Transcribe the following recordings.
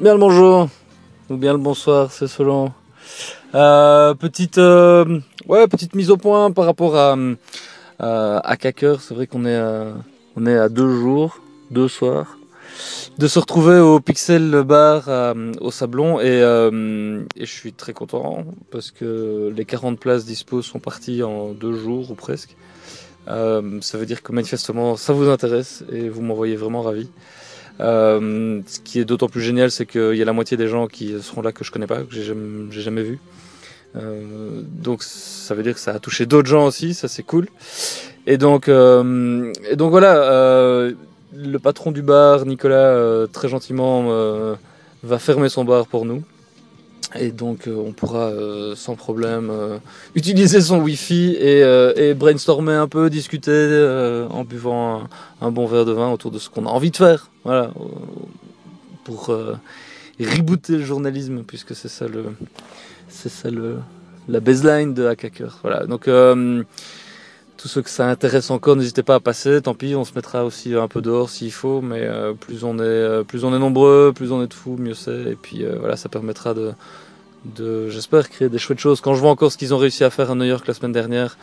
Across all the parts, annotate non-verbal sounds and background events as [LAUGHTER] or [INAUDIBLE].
Bien le bonjour, ou bien le bonsoir, c'est selon. Euh, petite, euh, ouais, petite mise au point par rapport à, euh, à. C'est vrai qu'on est, à, on est à deux jours, deux soirs, de se retrouver au Pixel Bar au Sablon et, et, je suis très content parce que les 40 places dispo sont parties en deux jours ou presque. ça veut dire que manifestement ça vous intéresse et vous m'envoyez vraiment ravi. Euh, ce qui est d'autant plus génial, c'est qu'il y a la moitié des gens qui seront là que je connais pas, que j'ai jamais, vu. Euh, donc ça veut dire que ça a touché d'autres gens aussi, ça c'est cool. Et donc, euh, et donc voilà, euh, le patron du bar, Nicolas, euh, très gentiment va fermer son bar pour nous. Et donc on pourra sans problème utiliser son wifi et, brainstormer un peu, discuter en buvant un, bon verre de vin autour de ce qu'on a envie de faire. Voilà, pour rebooter le journalisme, puisque c'est ça le, c'est ça le, la baseline de Hacker. Voilà. Donc euh, tous ceux que ça intéresse encore, n'hésitez pas à passer. Tant pis, on se mettra aussi un peu dehors s'il faut, mais euh, plus on est, euh, plus on est nombreux, plus on est de fous, mieux c'est. Et puis voilà, ça permettra de, j'espère créer des chouettes choses. Quand je vois encore ce qu'ils ont réussi à faire à New York la semaine dernière,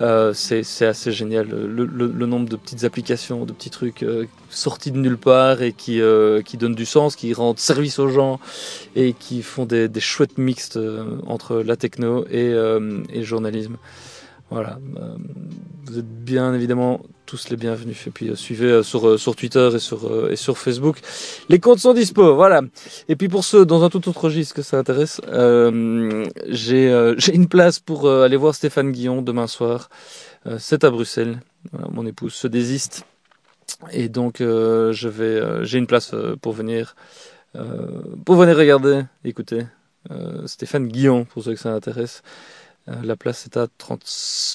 euh, c'est assez génial. Le, nombre de petites applications, de petits trucs euh, sortis de nulle part et qui, euh, qui donnent du sens, qui rendent service aux gens et qui font des, chouettes mixtes euh, entre la techno euh, et le journalisme. Voilà. Euh, vous êtes bien évidemment tous les bienvenus. Et puis euh, suivez euh, sur, sur Twitter et sur, et sur Facebook. Les comptes sont dispo, voilà. Et puis pour ceux dans un tout autre registre que ça intéresse, j'ai une place pour aller voir Stéphane Guillon demain soir. C'est à Bruxelles. Mon épouse se désiste. Et donc j'ai une place pour venir, pour venir regarder, écouter. Stéphane Guillon, pour ceux que ça intéresse. Euh, la place est à 30,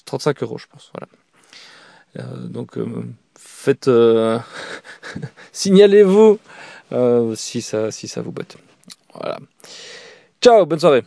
35 euros, je pense. Voilà. Euh, donc, euh, faites, [LAUGHS] signalez-vous si ça, si ça vous botte. Voilà. Ciao, bonne soirée.